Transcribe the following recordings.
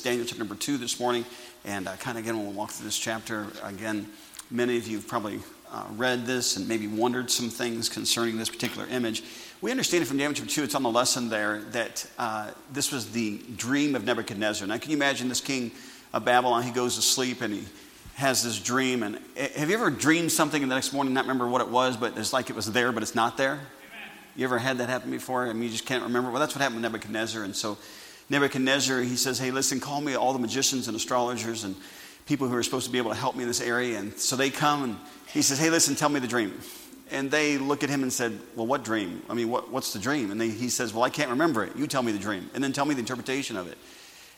Daniel chapter number two this morning, and uh, kind of again, when we'll walk through this chapter. Again, many of you have probably uh, read this and maybe wondered some things concerning this particular image. We understand it from Daniel chapter 2, it's on the lesson there, that uh, this was the dream of Nebuchadnezzar. Now, can you imagine this king of Babylon? He goes to sleep and he has this dream. And eh, have you ever dreamed something and the next morning not remember what it was, but it's like it was there, but it's not there? You ever had that happen before? I mean, you just can't remember? Well, that's what happened with Nebuchadnezzar. And so Nebuchadnezzar, he says, Hey, listen, call me all the magicians and astrologers and people who are supposed to be able to help me in this area. And so they come and he says, Hey, listen, tell me the dream. And they look at him and said, Well, what dream? I mean, what, what's the dream? And they, he says, Well, I can't remember it. You tell me the dream. And then tell me the interpretation of it.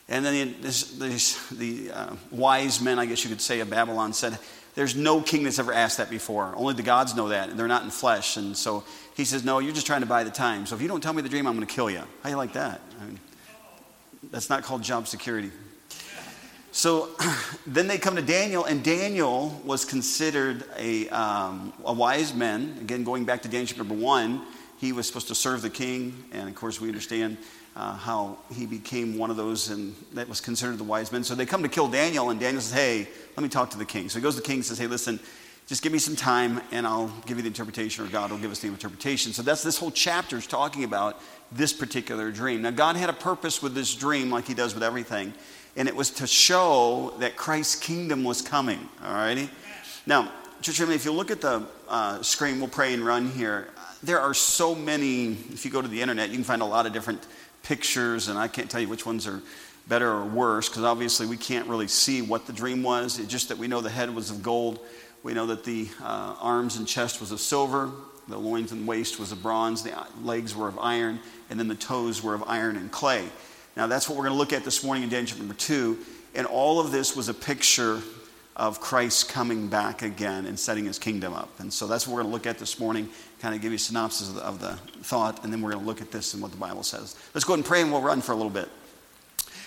And then this, this, the uh, wise men, I guess you could say, of Babylon said, There's no king that's ever asked that before. Only the gods know that. And they're not in flesh. And so he says, No, you're just trying to buy the time. So if you don't tell me the dream, I'm going to kill you. How do you like that? I mean, that's not called job security. So then they come to Daniel, and Daniel was considered a, um, a wise man. Again, going back to Daniel number one, he was supposed to serve the king, and of course, we understand uh, how he became one of those and that was considered the wise men. So they come to kill Daniel, and Daniel says, Hey, let me talk to the king. So he goes to the king and says, Hey, listen, just give me some time and I'll give you the interpretation, or God will give us the interpretation. So that's this whole chapter is talking about this particular dream. Now, God had a purpose with this dream, like He does with everything, and it was to show that Christ's kingdom was coming. All righty? Now, church family, if you look at the uh, screen, we'll pray and run here. There are so many, if you go to the internet, you can find a lot of different pictures, and I can't tell you which ones are better or worse, because obviously we can't really see what the dream was. It's just that we know the head was of gold. We know that the uh, arms and chest was of silver, the loins and waist was of bronze, the legs were of iron, and then the toes were of iron and clay. Now, that's what we're going to look at this morning in Daniel number two. And all of this was a picture of Christ coming back again and setting his kingdom up. And so that's what we're going to look at this morning, kind of give you a synopsis of the, of the thought, and then we're going to look at this and what the Bible says. Let's go ahead and pray, and we'll run for a little bit.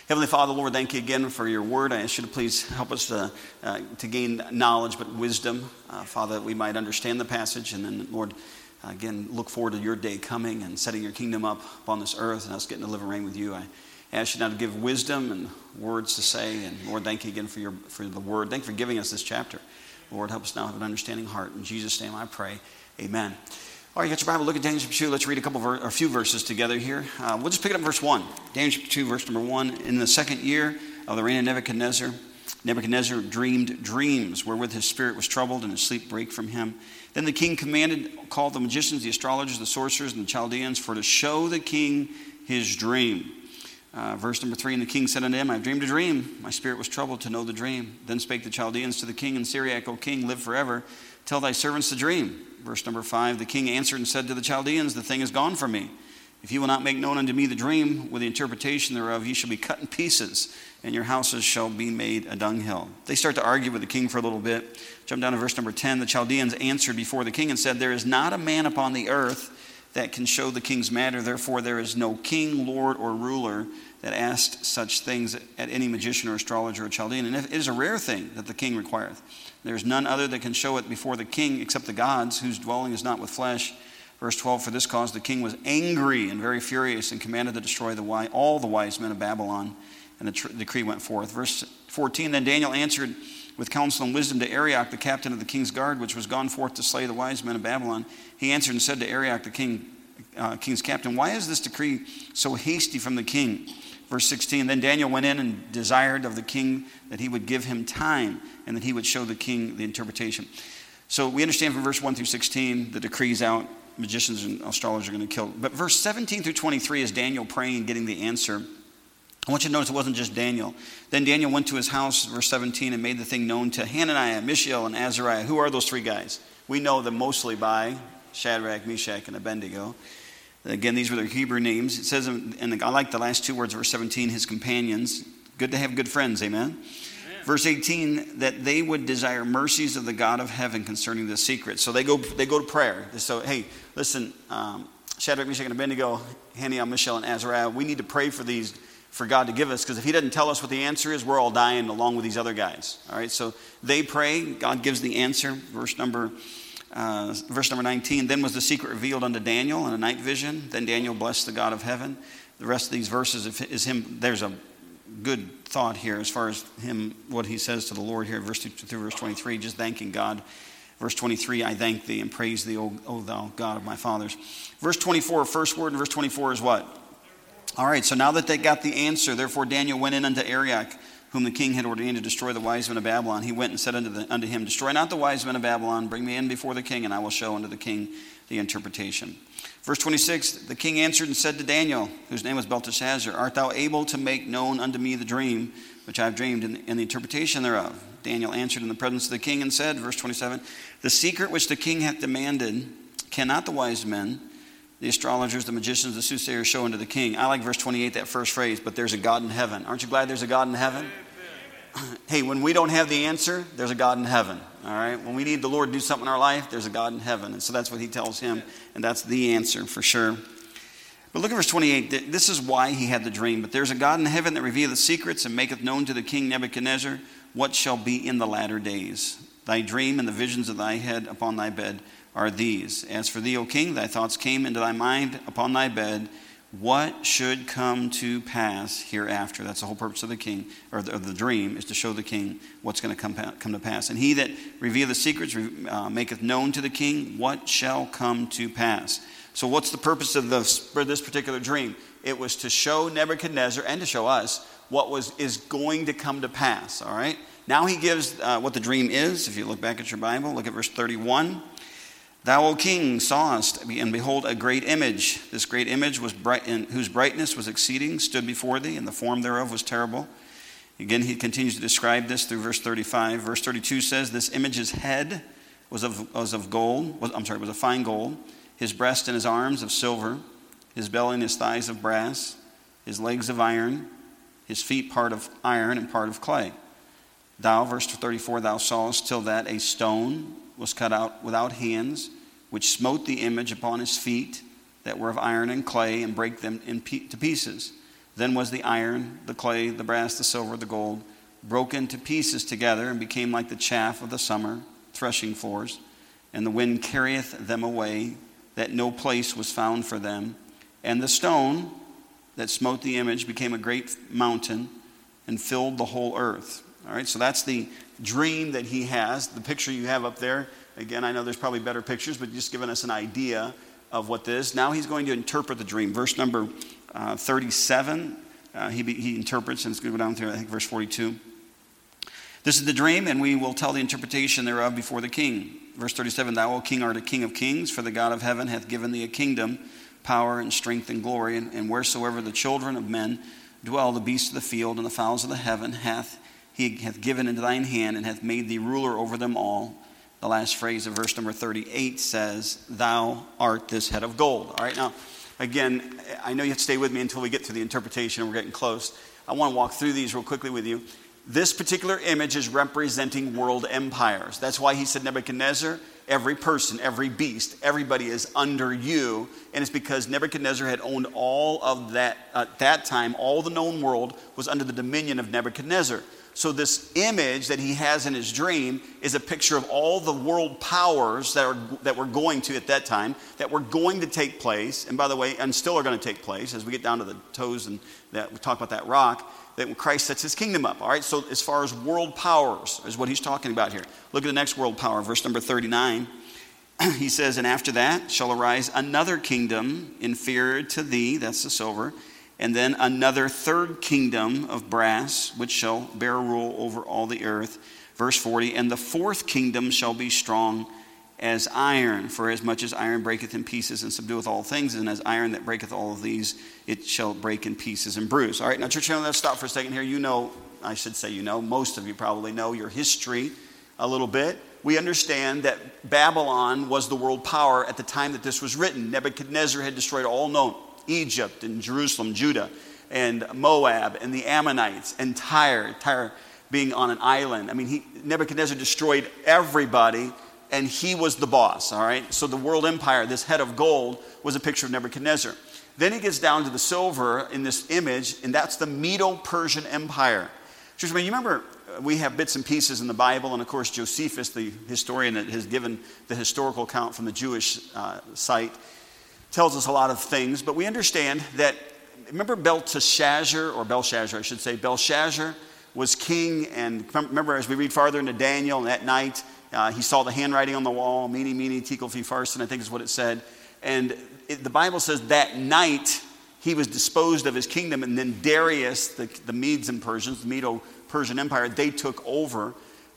Heavenly Father, Lord, thank you again for your word. I ask you to please help us to, uh, to gain knowledge, but wisdom, uh, Father, that we might understand the passage. And then, Lord, again, look forward to your day coming and setting your kingdom up upon this earth and us getting to live and reign with you. I ask you now to give wisdom and words to say. And Lord, thank you again for, your, for the word. Thank you for giving us this chapter. Lord, help us now have an understanding heart. In Jesus' name I pray. Amen. All right, you got your Bible. Look at Daniel chapter 2. Let's read a couple ver- or a few verses together here. Uh, we'll just pick it up in verse 1. Daniel chapter 2, verse number 1. In the second year of the reign of Nebuchadnezzar, Nebuchadnezzar dreamed dreams wherewith his spirit was troubled and his sleep brake from him. Then the king commanded, called the magicians, the astrologers, the sorcerers, and the Chaldeans for to show the king his dream. Uh, verse number three, and the king said unto him, I have dreamed a dream. My spirit was troubled to know the dream. Then spake the Chaldeans to the king in Syriac, O king, live forever. Tell thy servants the dream. Verse number five, the king answered and said to the Chaldeans, The thing is gone from me. If you will not make known unto me the dream with the interpretation thereof, ye shall be cut in pieces, and your houses shall be made a dunghill. They start to argue with the king for a little bit. Jump down to verse number 10. The Chaldeans answered before the king and said, There is not a man upon the earth that can show the king's matter. Therefore, there is no king, lord, or ruler that asked such things at any magician or astrologer or Chaldean. And it is a rare thing that the king requireth. There is none other that can show it before the king except the gods, whose dwelling is not with flesh. Verse 12 For this cause the king was angry and very furious and commanded to destroy the, all the wise men of Babylon. And the tr- decree went forth. Verse 14 Then Daniel answered with counsel and wisdom to Arioch, the captain of the king's guard, which was gone forth to slay the wise men of Babylon. He answered and said to Arioch, the king, uh, king's captain, Why is this decree so hasty from the king? Verse 16 Then Daniel went in and desired of the king that he would give him time and that he would show the king the interpretation. So we understand from verse 1 through 16 the decrees out, magicians and astrologers are going to kill. But verse 17 through 23 is Daniel praying and getting the answer. I want you to notice it wasn't just Daniel. Then Daniel went to his house, verse 17, and made the thing known to Hananiah, Mishael, and Azariah. Who are those three guys? We know them mostly by Shadrach, Meshach, and Abednego. Again, these were their Hebrew names. It says, and I like the last two words, verse 17, his companions. Good to have good friends, amen? amen? Verse 18, that they would desire mercies of the God of heaven concerning the secret. So they go, they go to prayer. So, hey, listen, um, Shadrach, Meshach, and Abednego, Hananiah, Mishael, and Azariah, we need to pray for these, for God to give us, because if He doesn't tell us what the answer is, we're all dying along with these other guys. All right, so they pray, God gives the answer. Verse number uh, verse number 19 Then was the secret revealed unto Daniel in a night vision. Then Daniel blessed the God of heaven. The rest of these verses is him. There's a good thought here as far as him, what he says to the Lord here, verse through verse 23, just thanking God. Verse 23, I thank thee and praise thee, O, o thou God of my fathers. Verse 24, first word in verse 24 is what? All right, so now that they got the answer, therefore Daniel went in unto Arioch, whom the king had ordained to destroy the wise men of Babylon. He went and said unto, the, unto him, Destroy not the wise men of Babylon, bring me in before the king, and I will show unto the king the interpretation. Verse 26 The king answered and said to Daniel, whose name was Belteshazzar, Art thou able to make known unto me the dream which I have dreamed and, and the interpretation thereof? Daniel answered in the presence of the king and said, verse 27, The secret which the king hath demanded cannot the wise men, the astrologers, the magicians, the soothsayers show unto the king. I like verse 28, that first phrase, but there's a God in heaven. Aren't you glad there's a God in heaven? hey, when we don't have the answer, there's a God in heaven. All right? When we need the Lord to do something in our life, there's a God in heaven. And so that's what he tells him, and that's the answer for sure. But look at verse 28. This is why he had the dream. But there's a God in heaven that revealeth secrets and maketh known to the king Nebuchadnezzar what shall be in the latter days. Thy dream and the visions of thy head upon thy bed are these. As for thee, O king, thy thoughts came into thy mind upon thy bed what should come to pass hereafter. That's the whole purpose of the king, or the, the dream, is to show the king what's going to come, come to pass. And he that revealeth secrets uh, maketh known to the king what shall come to pass. So, what's the purpose of this, this particular dream? It was to show Nebuchadnezzar and to show us what was, is going to come to pass, all right? Now he gives uh, what the dream is. If you look back at your Bible, look at verse 31. Thou, O king, sawest, and behold, a great image. This great image was bright, in, whose brightness was exceeding, stood before thee, and the form thereof was terrible. Again, he continues to describe this through verse 35. Verse 32 says, This image's head was of, was of gold, was, I'm sorry, was of fine gold, his breast and his arms of silver, his belly and his thighs of brass, his legs of iron, his feet part of iron and part of clay. Thou, verse 34, thou sawest till that a stone was cut out without hands, which smote the image upon his feet that were of iron and clay and brake them to pieces. Then was the iron, the clay, the brass, the silver, the gold broken to pieces together and became like the chaff of the summer threshing floors. And the wind carrieth them away, that no place was found for them. And the stone that smote the image became a great mountain and filled the whole earth. All right, so that's the dream that he has. The picture you have up there, again, I know there's probably better pictures, but just giving us an idea of what this. Now he's going to interpret the dream. Verse number uh, 37, uh, he, he interprets, and it's going to go down through, I think, verse 42. This is the dream, and we will tell the interpretation thereof before the king. Verse 37 Thou, O king, art a king of kings, for the God of heaven hath given thee a kingdom, power, and strength, and glory. And, and wheresoever the children of men dwell, the beasts of the field and the fowls of the heaven hath he hath given into thine hand and hath made thee ruler over them all. The last phrase of verse number 38 says, Thou art this head of gold. All right, now, again, I know you have to stay with me until we get to the interpretation. We're getting close. I want to walk through these real quickly with you. This particular image is representing world empires. That's why he said, Nebuchadnezzar, every person, every beast, everybody is under you. And it's because Nebuchadnezzar had owned all of that, at that time, all the known world was under the dominion of Nebuchadnezzar. So, this image that he has in his dream is a picture of all the world powers that, are, that were going to, at that time, that were going to take place, and by the way, and still are going to take place as we get down to the toes and that, we talk about that rock, that when Christ sets his kingdom up. All right, so as far as world powers is what he's talking about here. Look at the next world power, verse number 39. he says, And after that shall arise another kingdom inferior to thee, that's the silver and then another third kingdom of brass, which shall bear rule over all the earth. Verse 40 And the fourth kingdom shall be strong as iron, for as much as iron breaketh in pieces and subdueth all things, and as iron that breaketh all of these, it shall break in pieces and bruise. All right, now, church, let's stop for a second here. You know, I should say, you know, most of you probably know your history a little bit. We understand that Babylon was the world power at the time that this was written. Nebuchadnezzar had destroyed all known Egypt and Jerusalem, Judah, and Moab and the Ammonites and Tyre, Tyre being on an island. I mean, he, Nebuchadnezzar destroyed everybody and he was the boss, all right? So the world empire, this head of gold, was a picture of Nebuchadnezzar. Then he gets down to the silver in this image, and that's the Medo Persian Empire. Church, you remember uh, we have bits and pieces in the Bible, and of course, Josephus, the historian that has given the historical account from the Jewish uh, site, tells us a lot of things, but we understand that remember Belteshazzar, or Belshazzar, I should say, Belshazzar was king, and remember as we read farther into Daniel, and at night uh, he saw the handwriting on the wall, Mene, Mene, Tekel, farson, I think is what it said. And it, the Bible says that night he was disposed of his kingdom, and then Darius, the, the Medes and Persians, the Medo Persian Empire, they took over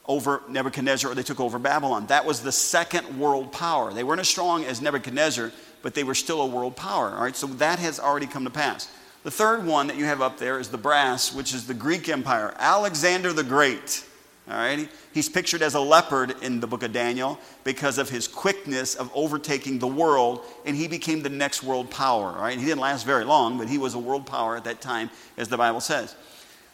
over Nebuchadnezzar or they took over Babylon. That was the second world power. They weren't as strong as Nebuchadnezzar, but they were still a world power. All right, so that has already come to pass. The third one that you have up there is the brass, which is the Greek Empire. Alexander the Great. All right, he's pictured as a leopard in the book of Daniel because of his quickness of overtaking the world, and he became the next world power. All right, he didn't last very long, but he was a world power at that time, as the Bible says.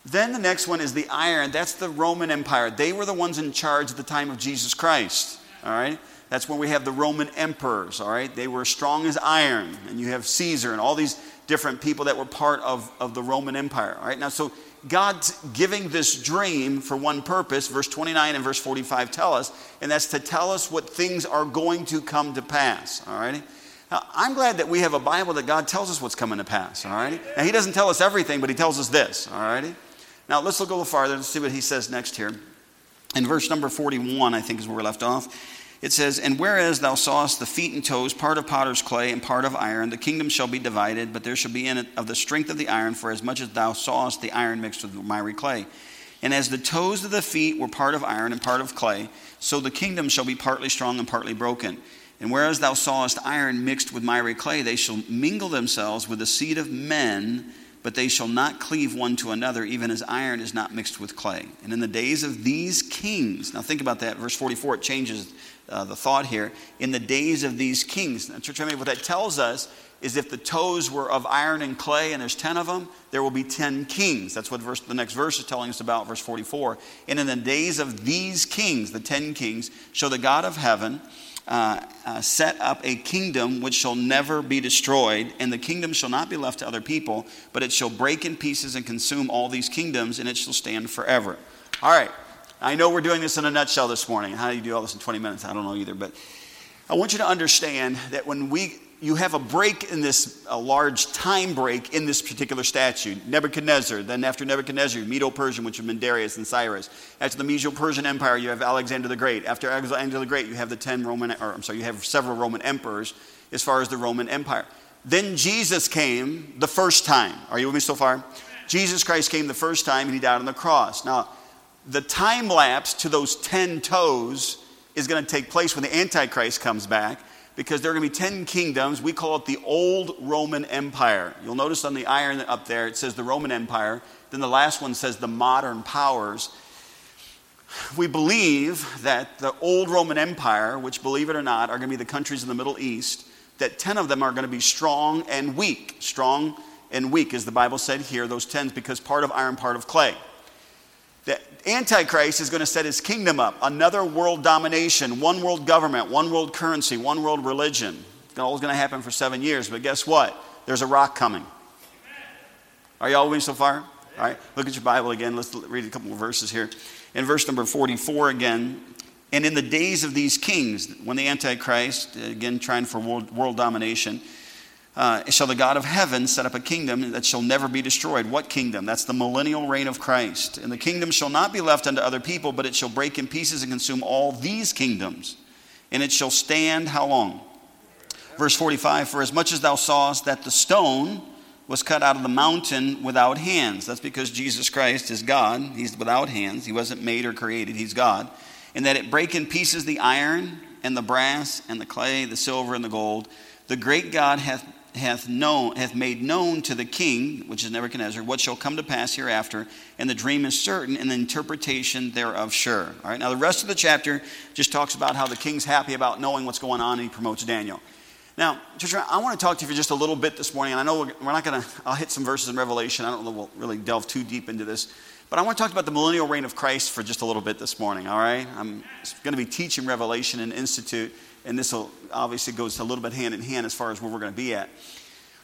Then the next one is the iron. That's the Roman Empire. They were the ones in charge at the time of Jesus Christ. All right? That's when we have the Roman emperors. All right? They were strong as iron. And you have Caesar and all these different people that were part of, of the Roman Empire. All right? Now, so God's giving this dream for one purpose. Verse 29 and verse 45 tell us, and that's to tell us what things are going to come to pass. All right? Now, I'm glad that we have a Bible that God tells us what's coming to pass. All right? Now, He doesn't tell us everything, but He tells us this. All righty? Now let's look a little farther and see what he says next here. In verse number 41, I think is where we left off. It says, And whereas thou sawest the feet and toes, part of potter's clay and part of iron, the kingdom shall be divided, but there shall be in it of the strength of the iron, for as much as thou sawest the iron mixed with miry clay. And as the toes of the feet were part of iron and part of clay, so the kingdom shall be partly strong and partly broken. And whereas thou sawest iron mixed with miry clay, they shall mingle themselves with the seed of men but they shall not cleave one to another, even as iron is not mixed with clay. And in the days of these kings, now think about that, verse 44, it changes uh, the thought here. In the days of these kings, now, church, mean, what that tells us is if the toes were of iron and clay, and there's 10 of them, there will be 10 kings. That's what verse, the next verse is telling us about, verse 44. And in the days of these kings, the 10 kings, shall the God of heaven, uh, uh, set up a kingdom which shall never be destroyed, and the kingdom shall not be left to other people, but it shall break in pieces and consume all these kingdoms, and it shall stand forever. All right, I know we're doing this in a nutshell this morning. How do you do all this in 20 minutes? I don't know either, but I want you to understand that when we you have a break in this, a large time break in this particular statute. Nebuchadnezzar, then after Nebuchadnezzar, Medo Persian, which have been Darius and Cyrus. After the Medo Persian Empire, you have Alexander the Great. After Alexander the Great, you have the 10 Roman, or I'm sorry, you have several Roman emperors as far as the Roman Empire. Then Jesus came the first time. Are you with me so far? Jesus Christ came the first time and he died on the cross. Now, the time lapse to those 10 toes is going to take place when the Antichrist comes back because there are going to be 10 kingdoms. We call it the Old Roman Empire. You'll notice on the iron up there, it says the Roman Empire. Then the last one says the modern powers. We believe that the Old Roman Empire, which, believe it or not, are going to be the countries in the Middle East, that 10 of them are going to be strong and weak. Strong and weak, as the Bible said here, those 10s, because part of iron, part of clay. Antichrist is going to set his kingdom up, another world domination, one world government, one world currency, one world religion. It's all going to happen for seven years, but guess what? There's a rock coming. Are y'all with me so far? All right, look at your Bible again. Let's read a couple more verses here. In verse number 44 again, and in the days of these kings, when the Antichrist, again trying for world, world domination, uh, shall the God of heaven set up a kingdom that shall never be destroyed. What kingdom? That's the millennial reign of Christ. And the kingdom shall not be left unto other people, but it shall break in pieces and consume all these kingdoms. And it shall stand how long? Verse 45 For as much as thou sawest that the stone was cut out of the mountain without hands. That's because Jesus Christ is God. He's without hands. He wasn't made or created. He's God. And that it break in pieces the iron and the brass and the clay, the silver and the gold. The great God hath hath known hath made known to the king which is nebuchadnezzar what shall come to pass hereafter and the dream is certain and the interpretation thereof sure. All right now the rest of the chapter just talks about how the king's happy about knowing what's going on and he promotes daniel. Now church, i want to talk to you for just a little bit this morning and i know we're, not going to i'll hit some verses in revelation i don't know we'll really delve too deep into this but i want to talk about the millennial reign of christ for just a little bit this morning all right? I'm going to be teaching revelation in institute and this obviously goes a little bit hand in hand as far as where we're going to be at.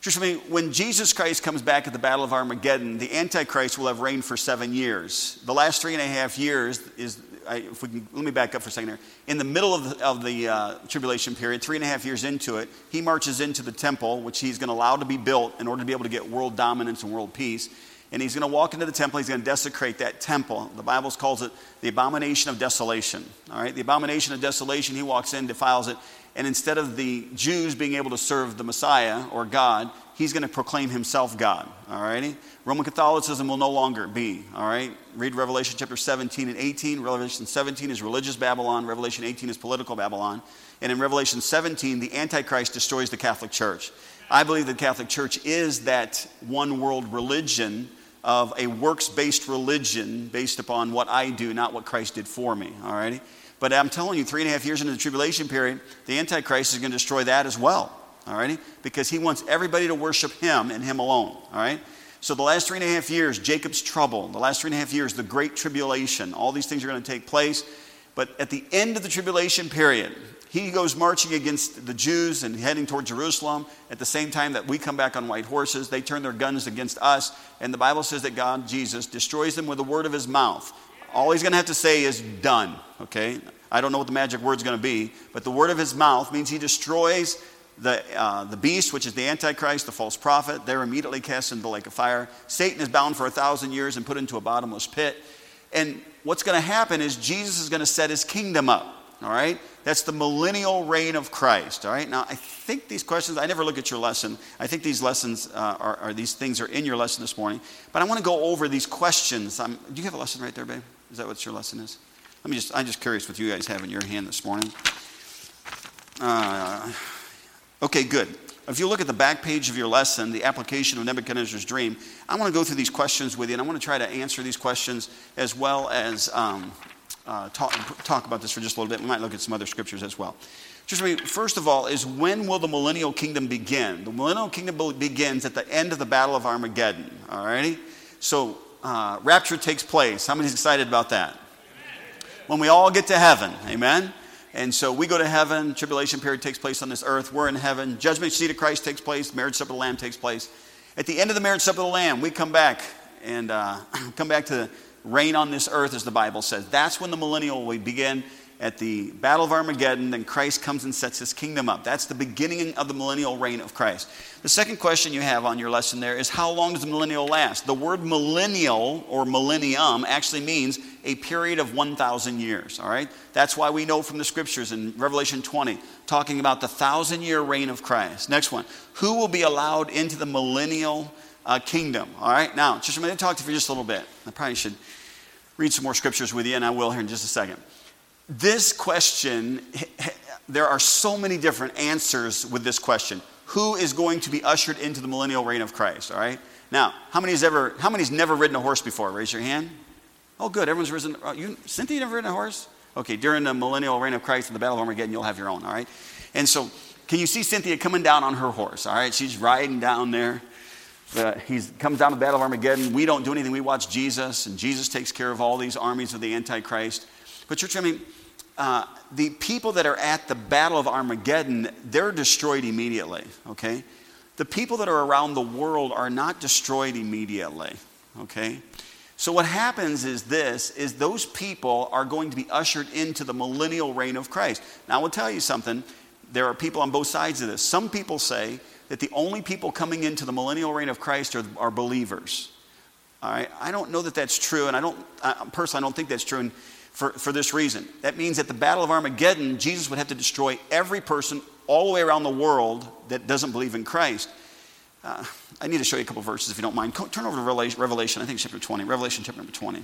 Just for me, when Jesus Christ comes back at the Battle of Armageddon, the Antichrist will have reigned for seven years. The last three and a half years is I, if we can, let me back up for a second here. In the middle of the, of the uh, tribulation period, three and a half years into it, he marches into the temple, which he's going to allow to be built in order to be able to get world dominance and world peace. And he's going to walk into the temple. He's going to desecrate that temple. The Bible calls it the abomination of desolation. All right, the abomination of desolation. He walks in, defiles it, and instead of the Jews being able to serve the Messiah or God, he's going to proclaim himself God. All righty? Roman Catholicism will no longer be. All right? Read Revelation chapter 17 and 18. Revelation 17 is religious Babylon, Revelation 18 is political Babylon. And in Revelation 17, the Antichrist destroys the Catholic Church. I believe the Catholic Church is that one world religion of a works based religion based upon what I do, not what Christ did for me. All righty? But I'm telling you, three and a half years into the tribulation period, the Antichrist is going to destroy that as well. All righty? Because he wants everybody to worship him and him alone. All right? So the last three and a half years, Jacob's trouble, the last three and a half years, the great tribulation, all these things are going to take place. But at the end of the tribulation period, he goes marching against the Jews and heading toward Jerusalem at the same time that we come back on white horses. They turn their guns against us, and the Bible says that God, Jesus, destroys them with the word of his mouth. All he's going to have to say is done, okay? I don't know what the magic word's going to be, but the word of his mouth means he destroys the, uh, the beast, which is the Antichrist, the false prophet. They're immediately cast into the lake of fire. Satan is bound for a thousand years and put into a bottomless pit. And what's going to happen is Jesus is going to set his kingdom up. All right? That's the millennial reign of Christ. All right? Now, I think these questions, I never look at your lesson. I think these lessons uh, are, are, these things are in your lesson this morning. But I want to go over these questions. I'm, do you have a lesson right there, babe? Is that what your lesson is? Let me just, I'm just curious what you guys have in your hand this morning. Uh, okay, good. If you look at the back page of your lesson, the application of Nebuchadnezzar's dream, I want to go through these questions with you, and I want to try to answer these questions as well as um, uh, talk, talk about this for just a little bit. We might look at some other scriptures as well. Just me, first of all, is when will the millennial kingdom begin? The millennial kingdom begins at the end of the Battle of Armageddon. All righty? So, uh, rapture takes place. How many's excited about that? When we all get to heaven. Amen? And so we go to heaven, tribulation period takes place on this earth. We're in heaven. Judgment seat of Christ takes place, marriage supper of the Lamb takes place. At the end of the marriage supper of the Lamb, we come back and uh, come back to reign on this earth, as the Bible says. That's when the millennial will begin at the Battle of Armageddon, then Christ comes and sets his kingdom up. That's the beginning of the millennial reign of Christ. The second question you have on your lesson there is how long does the millennial last? The word millennial or millennium actually means a period of 1,000 years, all right? That's why we know from the scriptures in Revelation 20, talking about the thousand year reign of Christ. Next one, who will be allowed into the millennial uh, kingdom, all right? Now, just I'm going to talk to you for just a little bit. I probably should read some more scriptures with you, and I will here in just a second this question, there are so many different answers with this question. Who is going to be ushered into the millennial reign of Christ? All right. Now, how many's ever, how many's never ridden a horse before? Raise your hand. Oh, good. Everyone's risen. Oh, you, Cynthia, never ridden a horse? Okay. During the millennial reign of Christ and the Battle of Armageddon, you'll have your own. All right. And so, can you see Cynthia coming down on her horse? All right. She's riding down there. Uh, he comes down to the Battle of Armageddon. We don't do anything. We watch Jesus, and Jesus takes care of all these armies of the Antichrist. But church, I mean, uh, the people that are at the Battle of Armageddon, they're destroyed immediately, okay? The people that are around the world are not destroyed immediately, okay? So what happens is this is those people are going to be ushered into the millennial reign of Christ. Now I will tell you something, there are people on both sides of this. Some people say that the only people coming into the millennial reign of Christ are, are believers. All right, I don't know that that's true, and I don't I, personally I don't think that's true. And for, for this reason. That means at the Battle of Armageddon, Jesus would have to destroy every person all the way around the world that doesn't believe in Christ. Uh, I need to show you a couple verses if you don't mind. Turn over to Revelation, I think chapter 20. Revelation chapter number 20.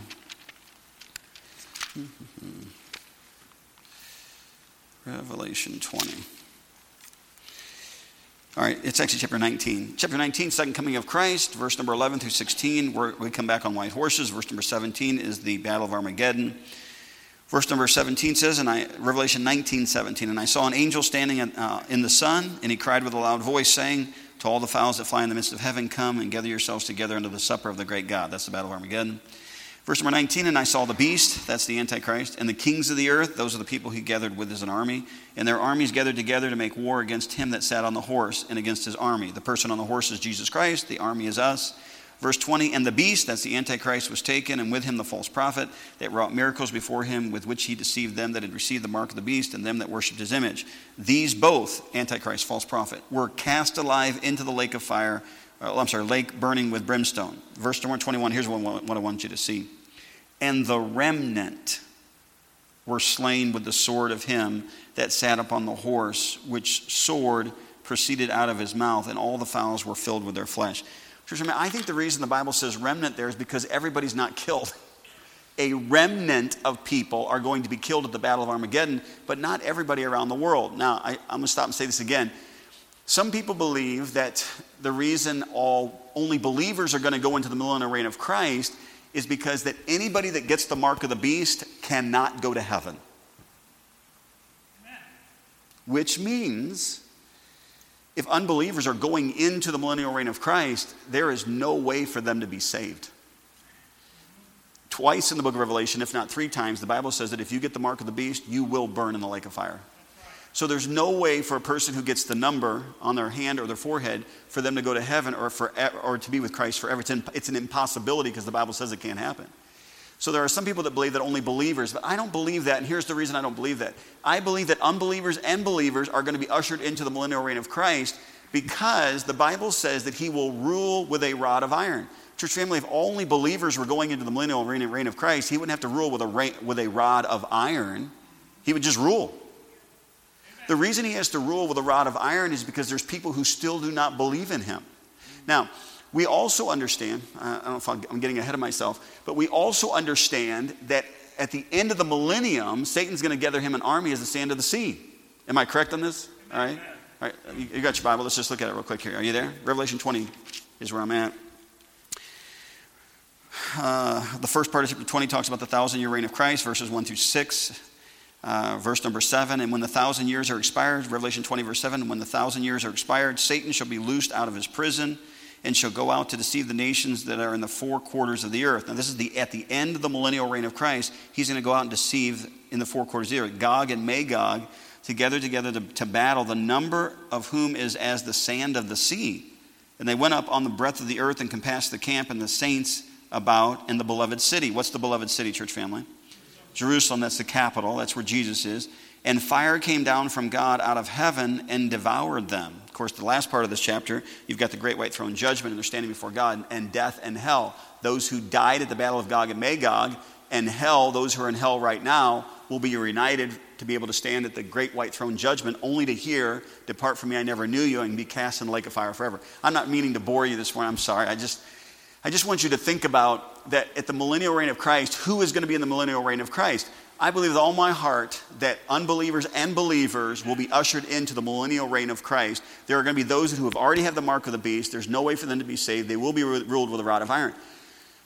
Revelation 20. All right, it's actually chapter 19. Chapter 19, second coming of Christ, verse number 11 through 16, where we come back on white horses. Verse number 17 is the battle of Armageddon. Verse number 17 says, and I, Revelation 19, 17, and I saw an angel standing uh, in the sun, and he cried with a loud voice, saying to all the fowls that fly in the midst of heaven, Come and gather yourselves together unto the supper of the great God. That's the battle of Armageddon. Verse number 19, and I saw the beast, that's the Antichrist, and the kings of the earth, those are the people he gathered with as an army, and their armies gathered together to make war against him that sat on the horse and against his army. The person on the horse is Jesus Christ, the army is us. Verse 20, and the beast, that's the Antichrist, was taken, and with him the false prophet that wrought miracles before him, with which he deceived them that had received the mark of the beast and them that worshipped his image. These both, Antichrist, false prophet, were cast alive into the lake of fire, uh, I'm sorry, lake burning with brimstone. Verse 21, here's what, what I want you to see. And the remnant were slain with the sword of him that sat upon the horse, which sword proceeded out of his mouth, and all the fowls were filled with their flesh. Church, I, think the reason the Bible says remnant there is because everybody's not killed. A remnant of people are going to be killed at the Battle of Armageddon, but not everybody around the world. Now, I, I'm going to stop and say this again. Some people believe that the reason all only believers are going to go into the millennial reign of Christ is because that anybody that gets the mark of the beast cannot go to heaven. Amen. Which means if unbelievers are going into the millennial reign of Christ, there is no way for them to be saved. Twice in the book of Revelation, if not three times, the Bible says that if you get the mark of the beast, you will burn in the lake of fire. So there's no way for a person who gets the number on their hand or their forehead for them to go to heaven or, for, or to be with Christ forever. It's an, it's an impossibility because the Bible says it can't happen. So there are some people that believe that only believers, but I don't believe that, and here's the reason I don't believe that. I believe that unbelievers and believers are going to be ushered into the millennial reign of Christ because the Bible says that he will rule with a rod of iron. Church family, if only believers were going into the millennial reign of Christ, he wouldn't have to rule with a, with a rod of iron. He would just rule. The reason he has to rule with a rod of iron is because there's people who still do not believe in him. Now, we also understand, uh, I don't know if I'm getting ahead of myself, but we also understand that at the end of the millennium, Satan's going to gather him an army as the sand of the sea. Am I correct on this? All right. All right. You got your Bible. Let's just look at it real quick here. Are you there? Revelation 20 is where I'm at. Uh, the first part of chapter 20 talks about the thousand year reign of Christ, verses 1 through 6. Uh, verse number 7 And when the thousand years are expired, Revelation 20, verse 7, when the thousand years are expired, Satan shall be loosed out of his prison and shall go out to deceive the nations that are in the four quarters of the earth. Now, this is the, at the end of the millennial reign of Christ. He's going to go out and deceive in the four quarters of the earth. Gog and Magog together together to, to battle, the number of whom is as the sand of the sea. And they went up on the breadth of the earth and compassed the camp and the saints about in the beloved city. What's the beloved city, church family? Jerusalem, that's the capital, that's where Jesus is. And fire came down from God out of heaven and devoured them Of course, the last part of this chapter, you've got the great white throne judgment, and they're standing before God, and death and hell. Those who died at the battle of Gog and Magog, and hell, those who are in hell right now, will be reunited to be able to stand at the great white throne judgment, only to hear, Depart from me, I never knew you, and be cast in the lake of fire forever. I'm not meaning to bore you this morning, I'm sorry. I just. I just want you to think about that at the millennial reign of Christ, who is going to be in the millennial reign of Christ? I believe with all my heart that unbelievers and believers will be ushered into the millennial reign of Christ. There are going to be those who have already had the mark of the beast. There's no way for them to be saved. They will be ruled with a rod of iron.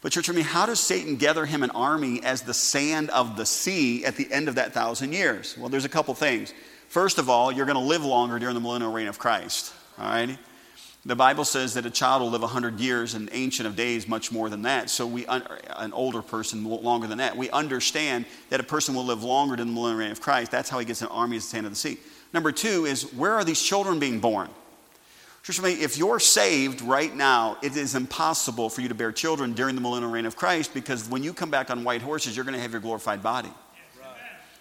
But, church, for me, how does Satan gather him an army as the sand of the sea at the end of that thousand years? Well, there's a couple things. First of all, you're going to live longer during the millennial reign of Christ. All right? The Bible says that a child will live 100 years, and ancient of days much more than that. So we, an older person longer than that. We understand that a person will live longer than the millennial reign of Christ. That's how he gets an army at the sand of the sea. Number two is where are these children being born? If you're saved right now, it is impossible for you to bear children during the millennial reign of Christ because when you come back on white horses, you're going to have your glorified body.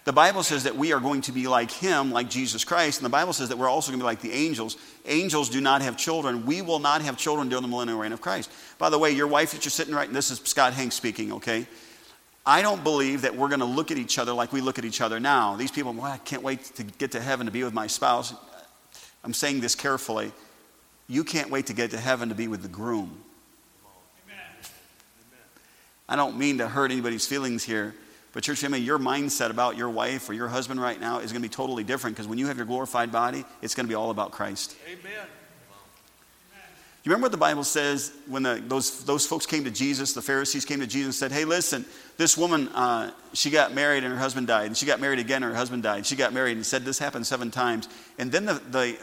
The Bible says that we are going to be like him, like Jesus Christ. And the Bible says that we're also going to be like the angels. Angels do not have children. We will not have children during the millennial reign of Christ. By the way, your wife that you're sitting right, and this is Scott Hanks speaking, okay? I don't believe that we're going to look at each other like we look at each other now. These people, well, I can't wait to get to heaven to be with my spouse. I'm saying this carefully. You can't wait to get to heaven to be with the groom. Amen. I don't mean to hurt anybody's feelings here. But, church family, your mindset about your wife or your husband right now is going to be totally different because when you have your glorified body, it's going to be all about Christ. Amen. You remember what the Bible says when the, those, those folks came to Jesus, the Pharisees came to Jesus and said, Hey, listen, this woman, uh, she got married and her husband died. And she got married again and her husband died. She got married and said this happened seven times. And then the, the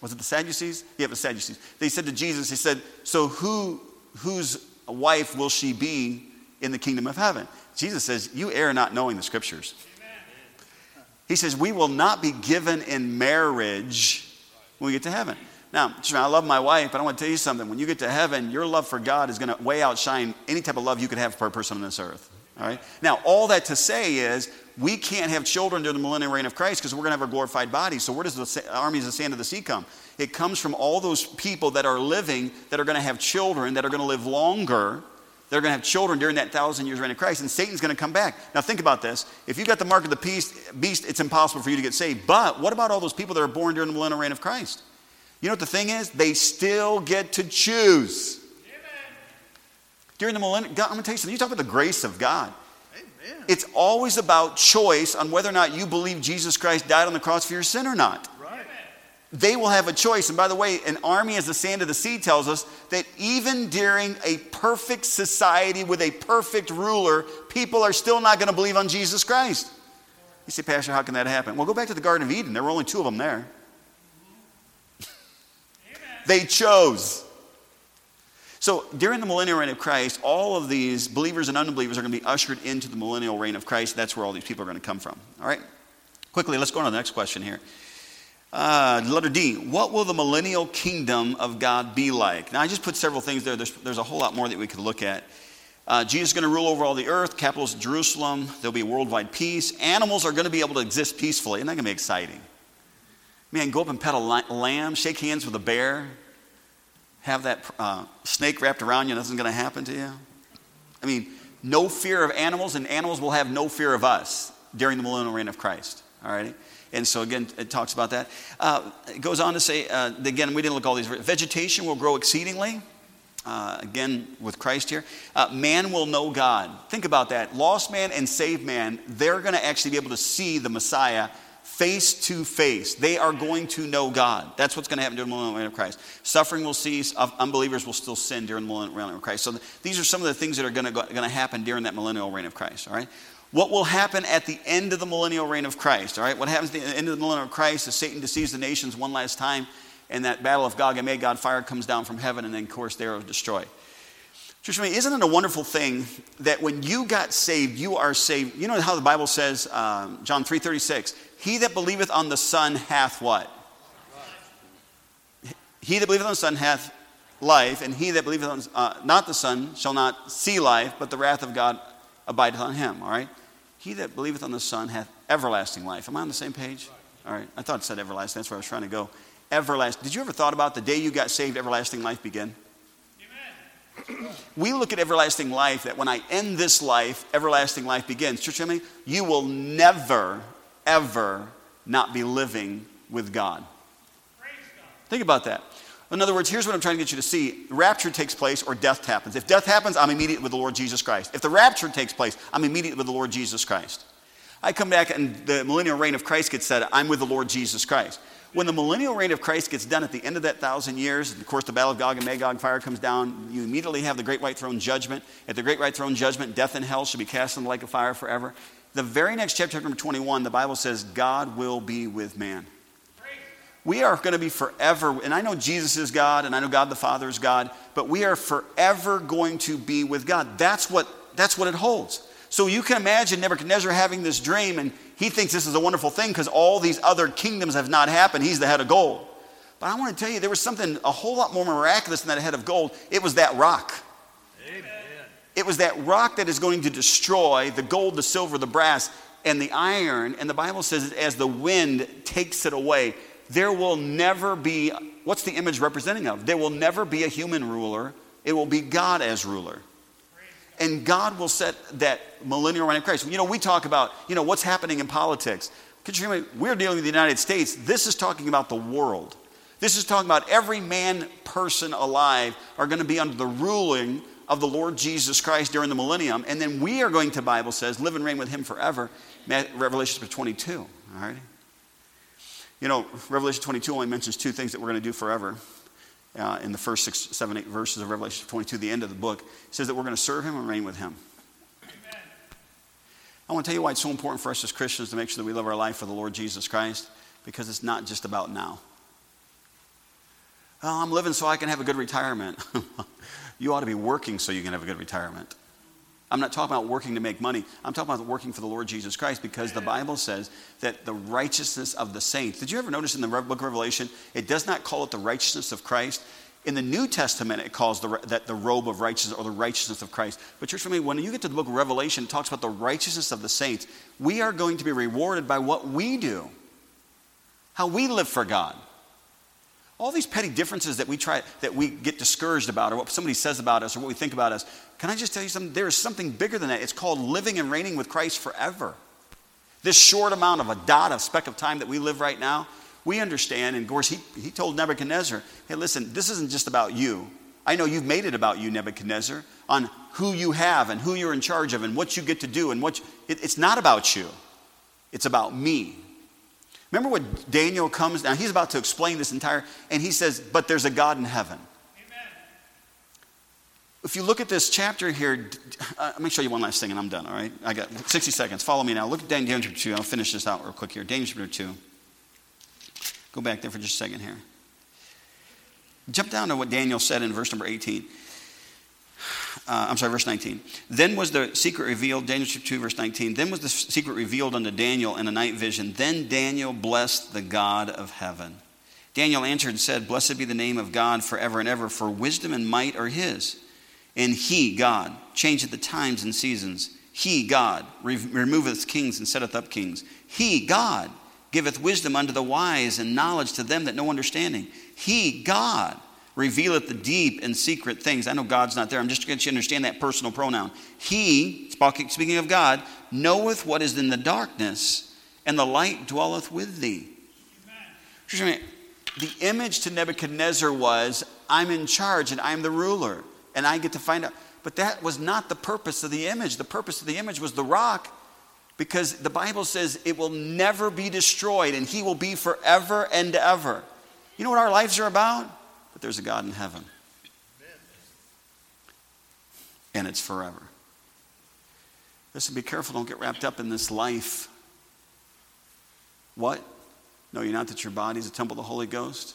was it the Sadducees? Yeah, the Sadducees. They said to Jesus, He said, So who, whose wife will she be in the kingdom of heaven? Jesus says, You err not knowing the scriptures. He says, We will not be given in marriage when we get to heaven. Now, I love my wife, but I want to tell you something. When you get to heaven, your love for God is going to way outshine any type of love you could have for a person on this earth. All right? Now, all that to say is we can't have children during the millennial reign of Christ because we're going to have a glorified body. So, where does the armies of sand of the sea come? It comes from all those people that are living, that are going to have children, that are going to live longer. They're going to have children during that thousand years reign of Christ, and Satan's going to come back. Now, think about this. If you got the mark of the beast, beast, it's impossible for you to get saved. But what about all those people that are born during the millennial reign of Christ? You know what the thing is? They still get to choose. Amen. During the millennium, God, I'm going to tell you something. You talk about the grace of God. Amen. It's always about choice on whether or not you believe Jesus Christ died on the cross for your sin or not. They will have a choice. And by the way, an army as the sand of the sea tells us that even during a perfect society with a perfect ruler, people are still not going to believe on Jesus Christ. You say, Pastor, how can that happen? Well, go back to the Garden of Eden. There were only two of them there. They chose. So during the millennial reign of Christ, all of these believers and unbelievers are going to be ushered into the millennial reign of Christ. That's where all these people are going to come from. All right? Quickly, let's go on to the next question here. Uh, letter D. What will the millennial kingdom of God be like? Now, I just put several things there. There's, there's a whole lot more that we could look at. Uh, Jesus is going to rule over all the earth. Capital is Jerusalem. There'll be worldwide peace. Animals are going to be able to exist peacefully. Isn't that going to be exciting? Man, go up and pet a lamb, shake hands with a bear, have that uh, snake wrapped around you, nothing's going to happen to you. I mean, no fear of animals, and animals will have no fear of us during the millennial reign of Christ. All right? And so, again, it talks about that. Uh, it goes on to say, uh, again, we didn't look all these. Vegetation will grow exceedingly. Uh, again, with Christ here. Uh, man will know God. Think about that. Lost man and saved man, they're going to actually be able to see the Messiah face to face. They are going to know God. That's what's going to happen during the millennial reign of Christ. Suffering will cease. Unbelievers will still sin during the millennial reign of Christ. So these are some of the things that are going to happen during that millennial reign of Christ. All right. What will happen at the end of the millennial reign of Christ? All right. What happens at the end of the millennial of Christ is Satan deceives the nations one last time, and that battle of Gog and Magog, fire comes down from heaven, and then of course they are destroyed. Church, isn't it a wonderful thing that when you got saved, you are saved? You know how the Bible says, um, John 3.36, He that believeth on the Son hath what? He that believeth on the Son hath life, and he that believeth on uh, not the Son shall not see life, but the wrath of God abideth on him. All right? He that believeth on the Son hath everlasting life. Am I on the same page? All right. I thought it said everlasting. That's where I was trying to go. Everlasting. Did you ever thought about the day you got saved, everlasting life began? Amen. We look at everlasting life that when I end this life, everlasting life begins. Church, me, you will never, ever not be living with God. Praise God. Think about that. In other words, here's what I'm trying to get you to see rapture takes place or death happens. If death happens, I'm immediate with the Lord Jesus Christ. If the rapture takes place, I'm immediate with the Lord Jesus Christ. I come back and the millennial reign of Christ gets said, I'm with the Lord Jesus Christ. When the millennial reign of Christ gets done at the end of that thousand years, of course, the battle of Gog and Magog, fire comes down, you immediately have the great white throne judgment. At the great white throne judgment, death and hell shall be cast in the lake of fire forever. The very next chapter, chapter number 21, the Bible says, God will be with man. We are going to be forever, and I know Jesus is God, and I know God the Father is God, but we are forever going to be with God. That's what, that's what it holds. So you can imagine Nebuchadnezzar having this dream, and he thinks this is a wonderful thing because all these other kingdoms have not happened. He's the head of gold. But I want to tell you, there was something a whole lot more miraculous than that head of gold. It was that rock. Amen. It was that rock that is going to destroy the gold, the silver, the brass, and the iron. And the Bible says, as the wind takes it away, there will never be, what's the image representing of? There will never be a human ruler. It will be God as ruler and God will set that millennial reign of Christ. You know, we talk about, you know, what's happening in politics. Could we're dealing with the United States. This is talking about the world. This is talking about every man, person alive are going to be under the ruling of the Lord Jesus Christ during the millennium. And then we are going to, Bible says, live and reign with him forever. Revelation 22. All right. You know, Revelation 22 only mentions two things that we're going to do forever uh, in the first six, seven, eight verses of Revelation 22, the end of the book, says that we're going to serve him and reign with him. Amen. I want to tell you why it's so important for us as Christians to make sure that we live our life for the Lord Jesus Christ, because it's not just about now. Oh, I'm living so I can have a good retirement. you ought to be working so you can have a good retirement. I'm not talking about working to make money. I'm talking about working for the Lord Jesus Christ because the Bible says that the righteousness of the saints. Did you ever notice in the book of Revelation, it does not call it the righteousness of Christ? In the New Testament, it calls the, that the robe of righteousness or the righteousness of Christ. But, church, me, when you get to the book of Revelation, it talks about the righteousness of the saints. We are going to be rewarded by what we do, how we live for God. All these petty differences that we try, that we get discouraged about, or what somebody says about us, or what we think about us, can I just tell you something? There is something bigger than that. It's called living and reigning with Christ forever. This short amount of a dot, a speck of time that we live right now, we understand. And of course, he, he told Nebuchadnezzar, hey, listen, this isn't just about you. I know you've made it about you, Nebuchadnezzar, on who you have and who you're in charge of and what you get to do. And what you, it, it's not about you, it's about me. Remember when Daniel comes now, he's about to explain this entire, and he says, But there's a God in heaven. Amen. If you look at this chapter here, uh, let me show you one last thing and I'm done, all right? I got 60 seconds. Follow me now. Look at Daniel chapter 2. I'll finish this out real quick here. Daniel chapter 2. Go back there for just a second here. Jump down to what Daniel said in verse number 18. Uh, I'm sorry, verse 19. Then was the secret revealed, Daniel chapter 2, verse 19. Then was the secret revealed unto Daniel in a night vision. Then Daniel blessed the God of heaven. Daniel answered and said, Blessed be the name of God forever and ever, for wisdom and might are his. And he, God, changeth the times and seasons. He, God, re- removeth kings and setteth up kings. He, God, giveth wisdom unto the wise and knowledge to them that know understanding. He, God, revealeth the deep and secret things. I know God's not there. I'm just going to understand that personal pronoun. He, speaking of God, knoweth what is in the darkness, and the light dwelleth with thee. Amen. The image to Nebuchadnezzar was, I'm in charge and I'm the ruler and I get to find out. But that was not the purpose of the image. The purpose of the image was the rock because the Bible says it will never be destroyed and he will be forever and ever. You know what our lives are about? There's a God in heaven. And it's forever. Listen, be careful, don't get wrapped up in this life. What? No, you're not that your body is a temple of the Holy Ghost?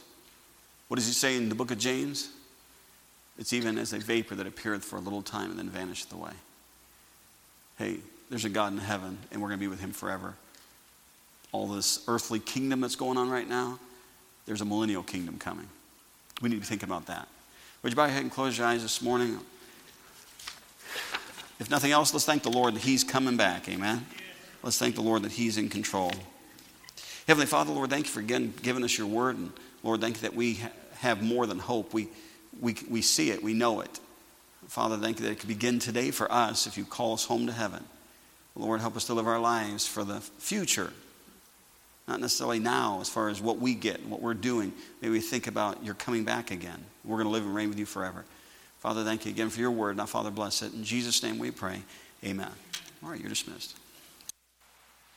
What does he say in the book of James? It's even as a vapor that appeareth for a little time and then vanisheth away. Hey, there's a God in heaven, and we're going to be with him forever. All this earthly kingdom that's going on right now, there's a millennial kingdom coming. We need to think about that. Would you bow your head and close your eyes this morning? If nothing else, let's thank the Lord that He's coming back. Amen. Let's thank the Lord that He's in control. Heavenly Father, Lord, thank you for again giving us your word. And Lord, thank you that we have more than hope. We, we, we see it, we know it. Father, thank you that it could begin today for us if you call us home to heaven. Lord, help us to live our lives for the future, not necessarily now as far as what we get and what we're doing. Maybe we think about you're coming back again. We're going to live and reign with you forever. Father, thank you again for your word. Now, Father, bless it. In Jesus' name we pray. Amen. All right, you're dismissed.